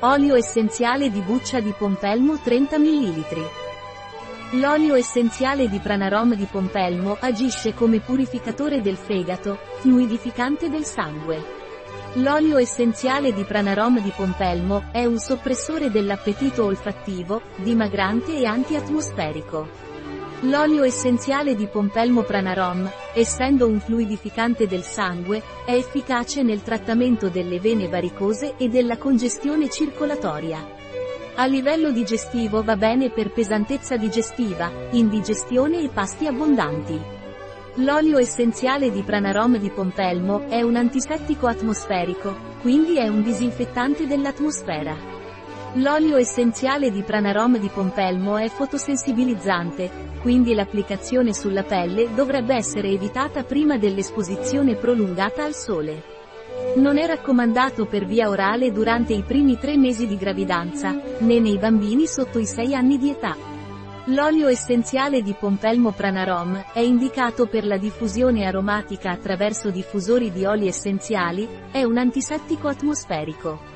Olio essenziale di buccia di pompelmo 30 ml. L'olio essenziale di Pranarom di pompelmo agisce come purificatore del fegato, fluidificante del sangue. L'olio essenziale di Pranarom di pompelmo è un soppressore dell'appetito olfattivo, dimagrante e antiatmosferico. L'olio essenziale di pompelmo Pranarom, essendo un fluidificante del sangue, è efficace nel trattamento delle vene varicose e della congestione circolatoria. A livello digestivo va bene per pesantezza digestiva, indigestione e pasti abbondanti. L'olio essenziale di Pranarom di pompelmo è un antisettico atmosferico, quindi è un disinfettante dell'atmosfera. L'olio essenziale di Pranarom di pompelmo è fotosensibilizzante, quindi l'applicazione sulla pelle dovrebbe essere evitata prima dell'esposizione prolungata al sole. Non è raccomandato per via orale durante i primi tre mesi di gravidanza, né nei bambini sotto i 6 anni di età. L'olio essenziale di pompelmo Pranarom è indicato per la diffusione aromatica attraverso diffusori di oli essenziali, è un antisettico atmosferico.